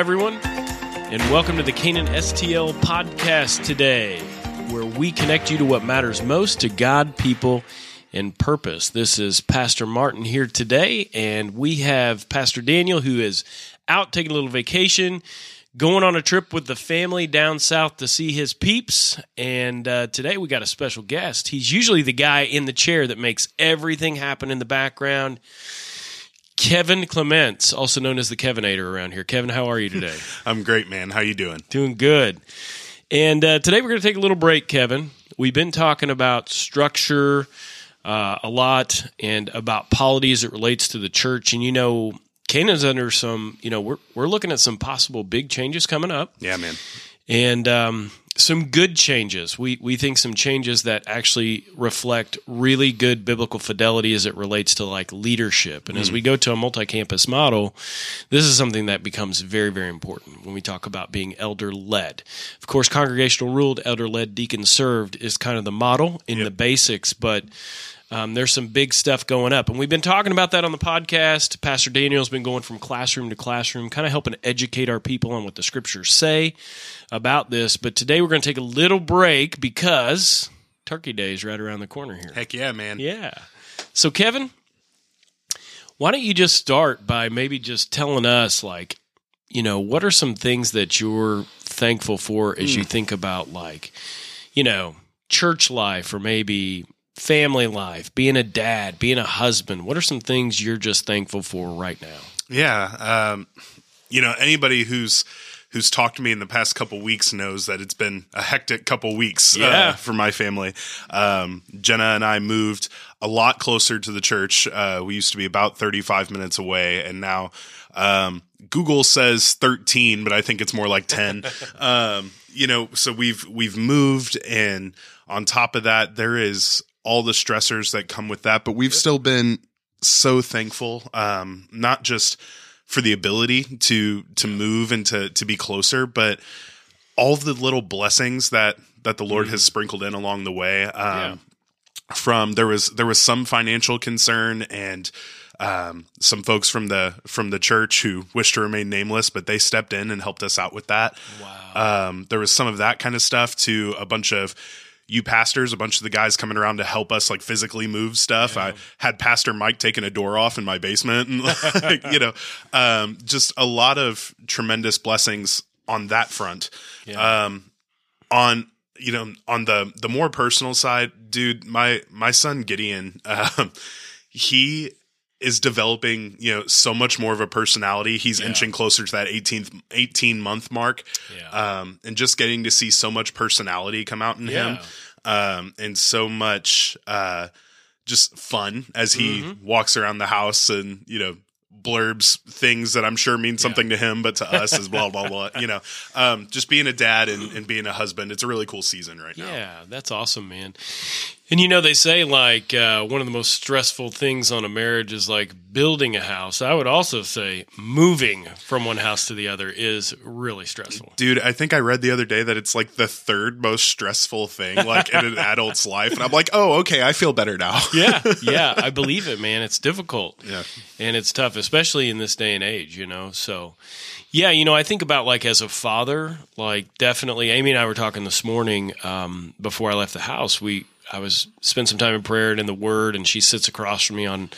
everyone, and welcome to the Canaan STL podcast today, where we connect you to what matters most to God, people, and purpose. This is Pastor Martin here today, and we have Pastor Daniel, who is out taking a little vacation, going on a trip with the family down south to see his peeps. And uh, today we got a special guest. He's usually the guy in the chair that makes everything happen in the background. Kevin Clements, also known as the Kevinator around here. Kevin, how are you today? I'm great, man. How you doing? Doing good. And uh, today we're going to take a little break, Kevin. We've been talking about structure uh, a lot and about polity as it relates to the church. And you know, Canaan's under some. You know, we're we're looking at some possible big changes coming up. Yeah, man. And um, some good changes. We we think some changes that actually reflect really good biblical fidelity as it relates to like leadership. And as hmm. we go to a multi-campus model, this is something that becomes very very important when we talk about being elder led. Of course, congregational ruled, elder led, deacon served is kind of the model in the basics, but um, there's some big stuff going up. And we've been talking about that on the podcast. Pastor Daniel's been going from classroom to classroom, kind of helping educate our people on what the scriptures say about this. But today we're going to take a little break because Turkey Day is right around the corner here. Heck yeah, man. Yeah. So, Kevin, why don't you just start by maybe just telling us, like, you know, what are some things that you're thankful for as you think about, like, you know, church life or maybe family life, being a dad, being a husband? What are some things you're just thankful for right now? Yeah. Um, you know, anybody who's who's talked to me in the past couple weeks knows that it's been a hectic couple weeks uh, for my family. Um, Jenna and I moved a lot closer to the church. Uh, we used to be about 35 minutes away, and now um, Google says 13, but I think it's more like 10. um, you know, so we've we've moved, and on top of that, there is all the stressors that come with that. But we've still been so thankful, um, not just for the ability to to move and to to be closer, but all the little blessings that that the Lord has sprinkled in along the way. Um, From there was there was some financial concern and um, some folks from the from the church who wished to remain nameless, but they stepped in and helped us out with that. Wow. Um, there was some of that kind of stuff to a bunch of you pastors, a bunch of the guys coming around to help us like physically move stuff. I had Pastor Mike taking a door off in my basement and like, you know, um, just a lot of tremendous blessings on that front. Yeah. Um, on you know, on the the more personal side, dude, my my son Gideon, um, he is developing, you know, so much more of a personality. He's inching closer to that 18th 18 month mark. Yeah. Um, and just getting to see so much personality come out in him. Um, and so much uh just fun as he Mm-hmm. walks around the house and, you know, blurbs things that I'm sure mean something to him, but to us is blah blah blah. You know, um, just being a dad and, and being a husband, it's a really cool season right now. Yeah, that's awesome, man. And you know, they say like uh, one of the most stressful things on a marriage is like building a house. I would also say moving from one house to the other is really stressful. Dude, I think I read the other day that it's like the third most stressful thing like in an adult's life. And I'm like, oh, okay, I feel better now. Yeah, yeah, I believe it, man. It's difficult. Yeah. and it's tough, especially in this day and age, you know. So, yeah, you know, I think about like as a father, like definitely. Amy and I were talking this morning um, before I left the house. We I was spent some time in prayer and in the Word, and she sits across from me on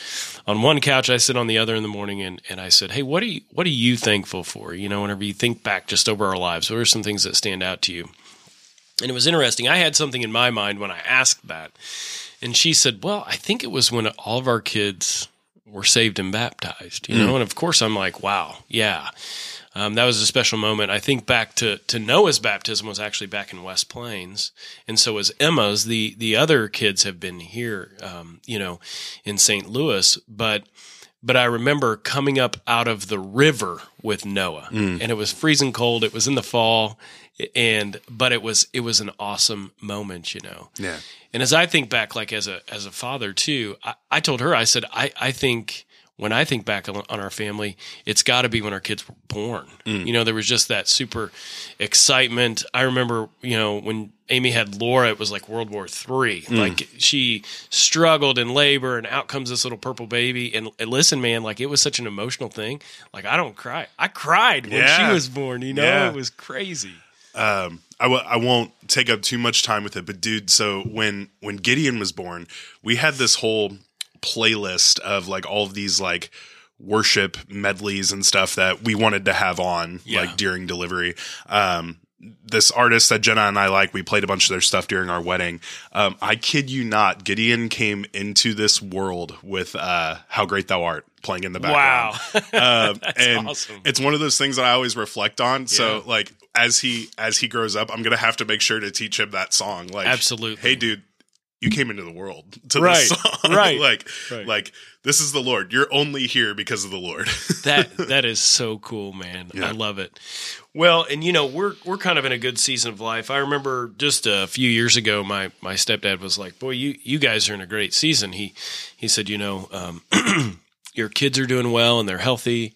on one couch. I sit on the other in the morning, and and I said, Hey, what are you what are you thankful for? You know, whenever you think back just over our lives, what are some things that stand out to you? And it was interesting. I had something in my mind when I asked that. And she said, Well, I think it was when all of our kids were saved and baptized, you mm. know? And of course, I'm like, Wow, yeah. Um, that was a special moment. I think back to, to Noah's baptism was actually back in West Plains, and so was Emma's. The the other kids have been here, um, you know, in St. Louis. But but I remember coming up out of the river with Noah, and it was freezing cold. It was in the fall, and but it was it was an awesome moment, you know. Yeah. And as I think back, like as a as a father too, I, I told her, I said, I, I think when I think back on, our family, it's got to be when our kids were born. You know, there was just that super excitement. I remember, you know, when Amy had Laura, it was like World War Three. Like she struggled in labor, and out comes this little purple baby. And, and listen, man, like it was such an emotional thing. Like I don't cry. I cried when Yeah. she was born. You know, Yeah. it was crazy. um, I w- I won't take up too much time with it, but dude, so when when Gideon was born, we had this whole playlist of like all of these like worship medleys and stuff that we wanted to have on Yeah. like during delivery. Um, this artist that Jenna and I like, we played a bunch of their stuff during our wedding. Um, I kid you not, Gideon came into this world with uh, "How Great Thou Art" playing in the background. Wow. Um, and awesome. it's one of those things that I always reflect on. So like as he as he grows up, I'm gonna have to make sure to teach him that song. Like Absolutely. hey dude, you came into the world to Right, this song. right, like right. like this is the Lord. You're only here because of the Lord. that that is so cool, man. Yeah. I love it. Well, and you know, we're we're kind of in a good season of life. I remember just a few years ago, my my stepdad was like, "Boy, you you guys are in a great season." He he said, "You know, um, your kids are doing well and they're healthy.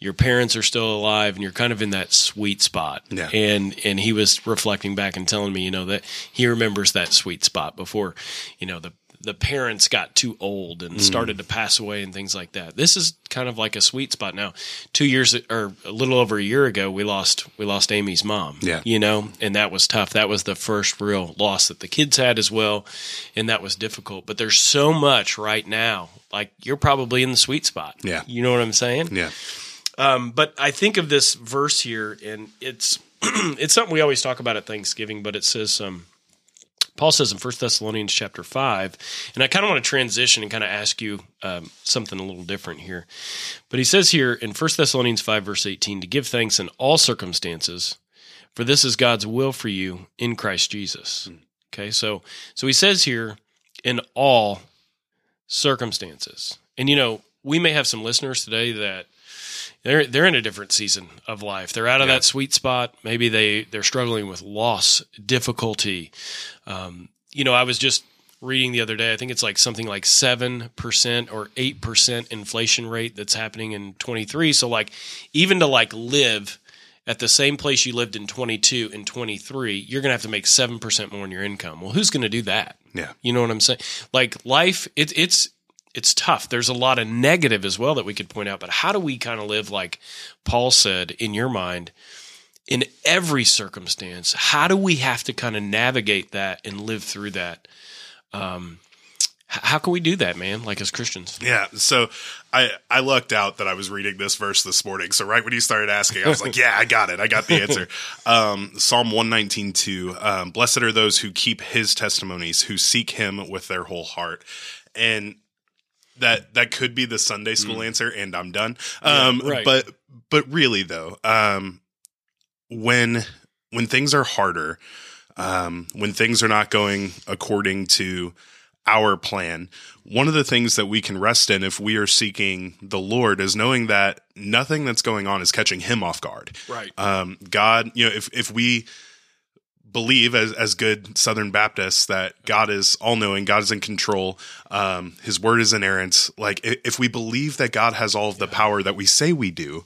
Your parents are still alive, and you're kind of in that sweet spot." Yeah. And and he was reflecting back and telling me, you know, that he remembers that sweet spot before, you know, the the parents got too old and mm. started to pass away and things like that. This is kind of like a sweet spot now. Two years or a little over a year ago, we lost we lost Amy's mom. Yeah. you know, and that was tough. That was the first real loss that the kids had as well, and that was difficult. But there's so much right now. Like you're probably in the sweet spot. Yeah. you know what I'm saying. yeah. Um, but I think of this verse here, and it's it's something we always talk about at Thanksgiving. But it says, um, Paul says in 1 Thessalonians chapter five, and I kind of want to transition and kind of ask you um, something a little different here. But he says here in 1 Thessalonians five verse eighteen to give thanks in all circumstances, for this is God's will for you in Christ Jesus. Okay, so so he says here in all circumstances, and you know we may have some listeners today that they're they're in a different season of life. They're out of Yeah. that sweet spot. Maybe they they're struggling with loss, difficulty. Um, you know, I was just reading the other day. I think it's like something like seven percent or eight percent inflation rate that's happening in twenty three. So like even to like live at the same place you lived in 22 and 23 you're going to have to make 7% more in your income well who's going to do that Yeah. you know what i'm saying like life it, it's it's tough there's a lot of negative as well that we could point out but how do we kind of live like paul said in your mind in every circumstance how do we have to kind of navigate that and live through that um how can we do that man like as christians Yeah. So I I lucked out that I was reading this verse this morning. So right when you started asking, I was like, yeah, I got it. I got the answer. um, Psalm 119, 2. Um, Blessed are those who keep his testimonies, who seek him with their whole heart. And that that could be the Sunday school answer, and I'm done. Um, right. But but really though, um, when when things are harder, um, when things are not going according to our plan, one of the things that we can rest in if we are seeking the Lord is knowing that nothing that's going on is catching Him off guard. right Um, God, you know, if if we believe as as good Southern Baptists that God is all knowing, God is in control, um, His word is inerrant. Like if we believe that God has all of the power that we say we do,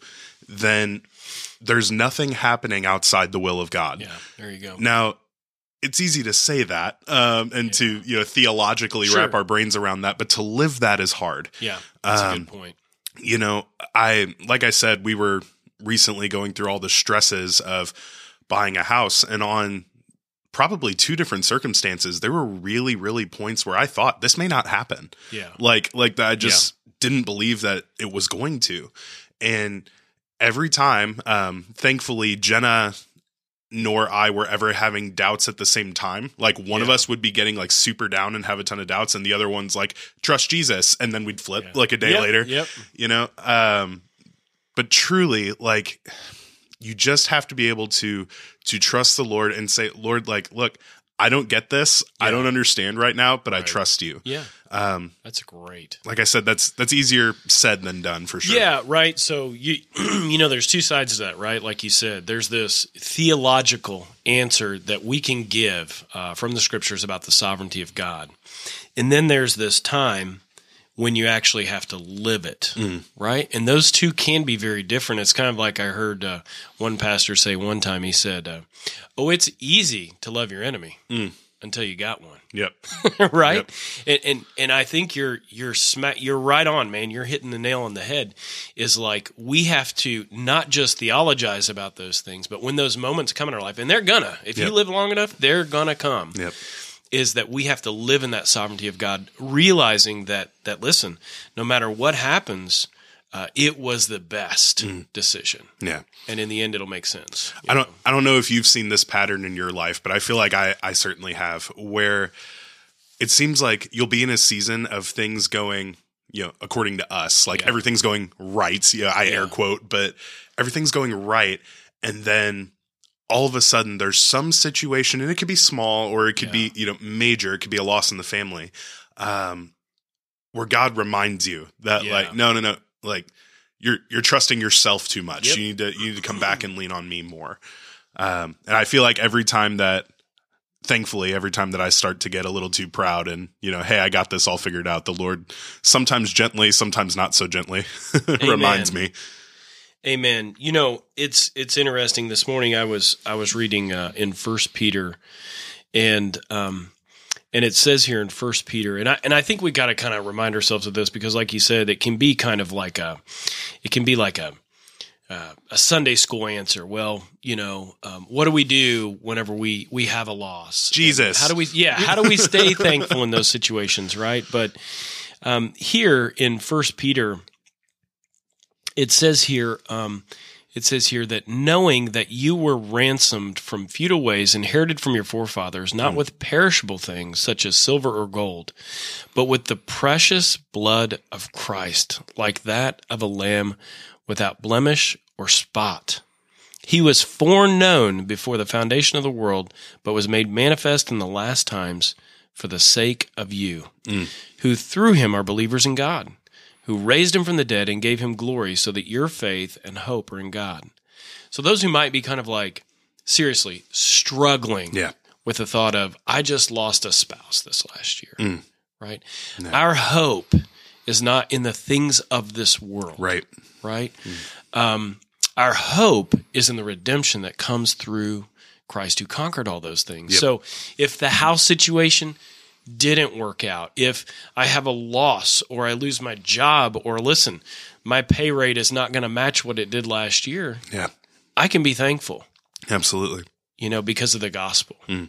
then there's nothing happening outside the will of God. yeah there you go Now, it's easy to say that um, and to you know theologically Sure. wrap our brains around that, but to live that is hard. yeah that's a Um, good point You know, I like I said, we were recently going through all the stresses of buying a house, and on probably two different circumstances, there were really, really points where I thought this may not happen. Yeah. Like like that i just didn't believe that it was going to. And every time um thankfully jenna nor i were ever having doubts at the same time. Like one of us would be getting like super down and have a ton of doubts and the other one's like trust jesus and then we'd flip Yeah. like a day Yep, later yep. you know? Um but truly like you just have to be able to to trust the lord and say lord like look i don't get this. I don't understand right now but i trust you. Yeah. Um that's great. like I said, that's that's easier said than done for sure. Yeah, right. So you you know there's two sides to that, right? Like you said, there's this theological answer that we can give uh, from the scriptures about the sovereignty of God, and then there's this time when you actually have to live it, right? And those two can be very different. It's kind of like I heard uh, one pastor say one time. He said, uh, "Oh, it's easy to love your enemy until you got one." Yep. right? And, and and I think you're you're smack you're right on, man. You're hitting the nail on the head. Is like we have to not just theologize about those things, but when those moments come in our life, and they're gonna, if Yep. you live long enough, they're gonna come. Yep. Is that we have to live in that sovereignty of God, realizing that that listen, no matter what happens, uh, it was the best decision, Yeah. and in the end, it'll make sense. I don't I don't know if you've seen this pattern in your life, but I feel like I I certainly have where it seems like you'll be in a season of things going, you know, according to us, like Yeah. everything's going right. Yeah, I air quote, but everything's going right and then all of a sudden there's some situation and it could be small or it could be, you know, major, it could be a loss in the family. Um where God reminds you that Yeah. like no no no like you're you're trusting yourself too much. Yep. You need to you need to come back and lean on me more. Um, and I feel like every time that, thankfully, every time that I start to get a little too proud and you know, hey, I got this all figured out, the Lord sometimes gently, sometimes not so gently reminds me. Amen. You know, it's it's interesting. This morning, I was I was reading uh, in First Peter, and um, and it says here in First Peter, and I and I think we got to kind of remind ourselves of this because, like you said, it can be kind of like a, it can be like a. Uh, a Sunday school answer. Well, you know, um, what do we do whenever we we have a loss? And Jesus. how do we? Yeah, how do we stay thankful in those situations? Right, but um, here in First Peter, it says here um, it says here that knowing that you were ransomed from futile ways inherited from your forefathers not with perishable things such as silver or gold but with the precious blood of Christ like that of a lamb without blemish or spot. He was foreknown before the foundation of the world but was made manifest in the last times for the sake of you who through him are believers in God who raised him from the dead and gave him glory so that your faith and hope are in God. So those who might be kind of like seriously struggling Yeah. with the thought of I just lost a spouse this last year, right? Our hope is not in the things of this world, Right. right? Um, our hope is in the redemption that comes through Christ who conquered all those things. Yep. So if the house situation didn't work out, if I have a loss or I lose my job, or listen, my pay rate is not going to match what it did last year, Yeah. I can be thankful, Absolutely. you know, because of the gospel. Mm.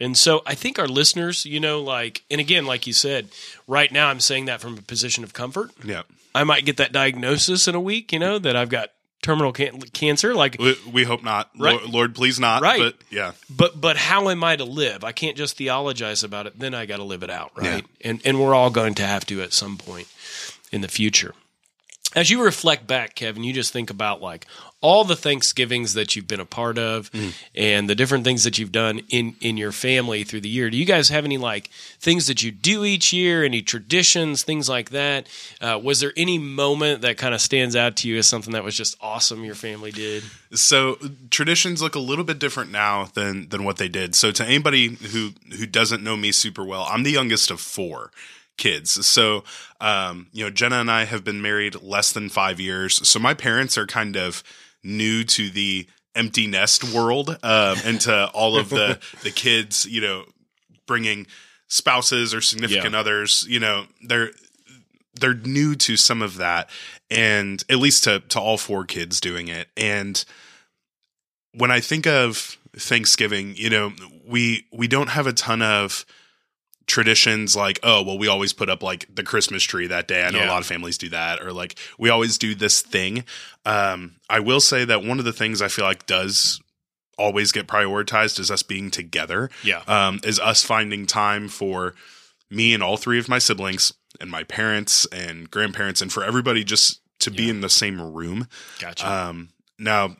And so I think our listeners, you know, like, and again, like you said, right now I'm saying that from a position of comfort. Yeah. I might get that diagnosis in a week, you know, that I've got terminal can- cancer. Like, We, we hope not. Right. Lord, Lord, please not. Right. But yeah. but but how am I to live? I can't just theologize about it. Then I got to live it out, right? And and we're all going to have to at some point in the future. As you reflect back, Kevin, you just think about like all the Thanksgivings that you've been a part of and the different things that you've done in in your family through the year. Do you guys have any like things that you do each year, any traditions, things like that? Uh, was there any moment that kind of stands out to you as something that was just awesome your family did? So traditions look a little bit different now than than what they did. So to anybody who who doesn't know me super well, I'm the youngest of four kids. So um, you know, Jenna and I have been married less than five years. So my parents are kind of new to the empty nest world um, and to all of the the kids. You know, bringing spouses or significant Yeah. others. You know, they're they're new to some of that and at least to to all four kids doing it and when i think of thanksgiving you know we we don't have a ton of traditions like oh well we always put up like the christmas tree that day i know Yeah. a lot of families do that or like we always do this thing um i will say that one of the things i feel like does always get prioritized is us being together Yeah. um, is us finding time for me and all three of my siblings and my parents and grandparents and for everybody just to be in the same room. Gotcha. Um, now,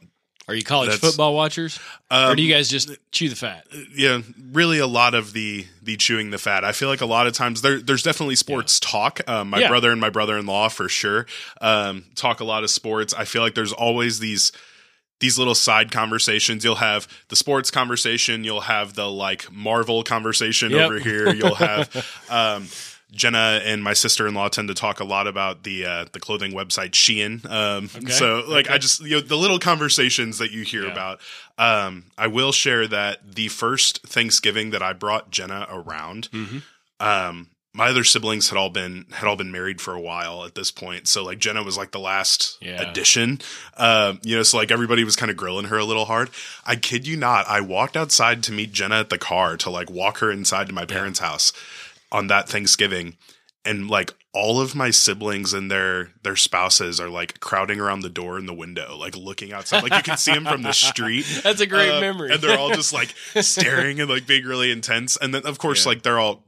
Are you college that's- football watchers, um, or do you guys just chew the fat? yeah, really a lot of the the chewing the fat. I feel like a lot of times there there's definitely sports talk. Um, my Yeah. brother and my brother in law for sure um, talk a lot of sports. I feel like there's always these these little side conversations. You'll have the sports conversation. You'll have the like Marvel conversation Yep. over here. You'll have um, Jenna and my sister in law tend to talk a lot about the uh, the clothing website Shein. Um, Okay. So like Okay. I just you know the little conversations that you hear Yeah. about. Um, I will share that the first Thanksgiving that I brought Jenna around, Mm-hmm. um, my other siblings had all been had all been married for a while at this point. So like Jenna was like the last Yeah. addition. Um, you know, so like everybody was kind of grilling her a little hard. I kid you not, I walked outside to meet Jenna at the car to like walk her inside to my parents' house on that Thanksgiving. And like all of my siblings and their their spouses are like crowding around the door and the window, like looking outside. Like you can see them from the street. That's a great Uh, memory. And they're all just like staring and like being really intense. And then of course Yeah. like they're all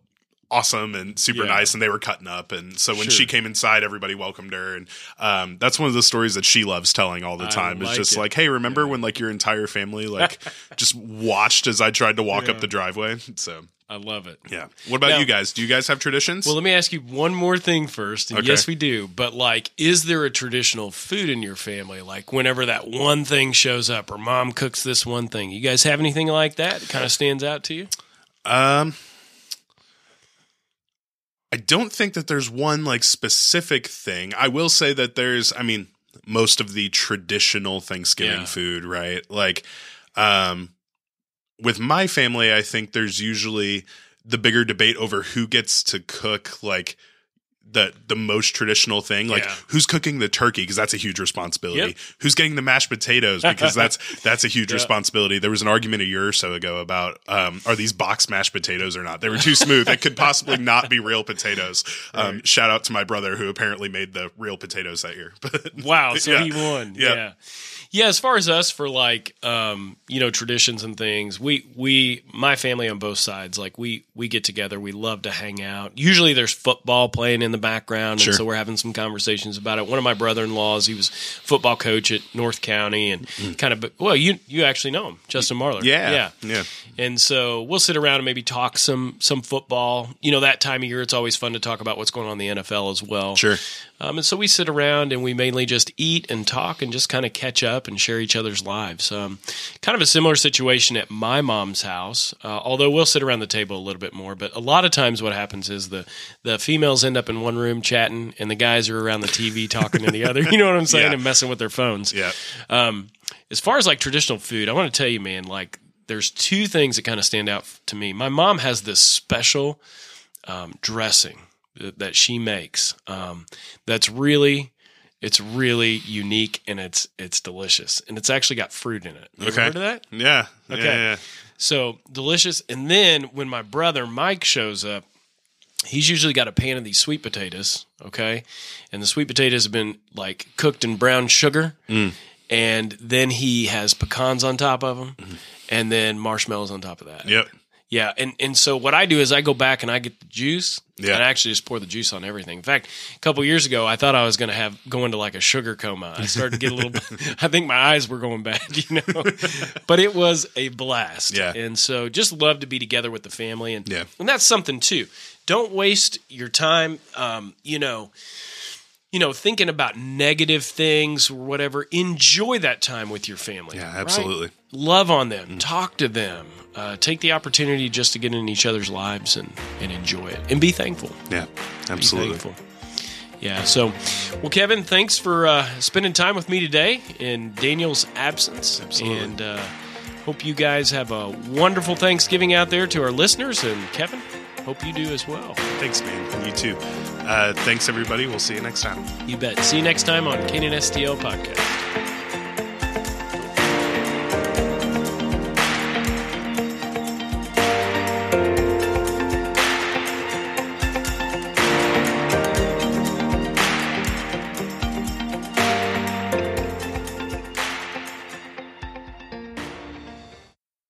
awesome and super Yeah. nice and they were cutting up and so when Sure. she came inside everybody welcomed her and um, that's one of the stories that she loves telling all the I time it's just it. like hey remember when like your entire family like just watched as i tried to walk up the driveway so I love it. yeah what about Now- you guys do you guys have traditions Well, let me ask you one more thing first. And Okay. yes, we do. But like, is there a traditional food in your family? Like, whenever that one thing shows up, or mom cooks this one thing, you guys have anything like that? Kind of stands out to you? Um, I don't think that there's one like specific thing. I will say that there's, I mean, most of the traditional Thanksgiving Yeah. food, right? Like, um, with my family, I think there's usually the bigger debate over who gets to cook, like, the the most traditional thing like Yeah. who's cooking the turkey because that's a huge responsibility Yep. who's getting the mashed potatoes because that's that's a huge Yeah. responsibility there was an argument a year or so ago about um, are these box mashed potatoes or not they were too smooth it could possibly not be real potatoes um, Right. shout out to my brother who apparently made the real potatoes that year but Wow, so Yeah. he won. Yeah. Yeah. yeah. as far as us for like um, you know, traditions and things, we we my family on both sides, like we we get together, we love to hang out. Usually there's football playing in the background Sure. and so we're having some conversations about it. One of my brother-in-laws, he was football coach at North County and kind of well, you you actually know him, Justin Marler. Mm. yeah Yeah. yeah And so we'll sit around and maybe talk some some football. You know, that time of year, it's always fun to talk about what's going on in the NFL as well. sure Um, and so we sit around and we mainly just eat and talk and just kind of catch up and share each other's lives. Um, kind of a similar situation at my mom's house, uh, although we'll sit around the table a little bit more. But a lot of times, what happens is the the females end up in one room chatting, and the guys are around the TV talking in the other. You know what I'm saying? Yeah. And messing with their phones. yeah Um, as far as like traditional food, I want to tell you, man, like there's two things that kind of stand out to me. My mom has this special um, dressing that, she makes um, that's really it's really unique and it's it's delicious and it's actually got fruit in it. You Okay. heard of that? yeah Okay. yeah, yeah. So delicious. And then when my brother Mike shows up, he's usually got a pan of these sweet potatoes. Okay. And the sweet potatoes have been like cooked in brown sugar. Mm. And then he has pecans on top of them and then marshmallows on top of that. Mm-hmm. yep Yeah. And, and so what I do is I go back and I get the juice Yeah. and I actually just pour the juice on everything. In fact, a couple years ago, I thought I was going to have go into like a sugar coma. I started to get a little, I think my eyes were going bad, you know, but it was a blast. Yeah. And so just love to be together with the family. And, Yeah. and that's something too. Don't waste your time, um, you know, you know, thinking about negative things or whatever. Enjoy that time with your family. Yeah, right? absolutely. Love on them, talk to them, uh, take the opportunity just to get in each other's lives and, and enjoy it and be thankful. yeah Be absolutely thankful. Yeah. So, well, Kevin, thanks for uh, spending time with me today in Daniel's absence. Absolutely. And uh, hope you guys have a wonderful Thanksgiving out there to our listeners. And Kevin, hope you do as well. thanks man you too uh, thanks everybody we'll see you next time You bet. See you next time on Canaan STL Podcast.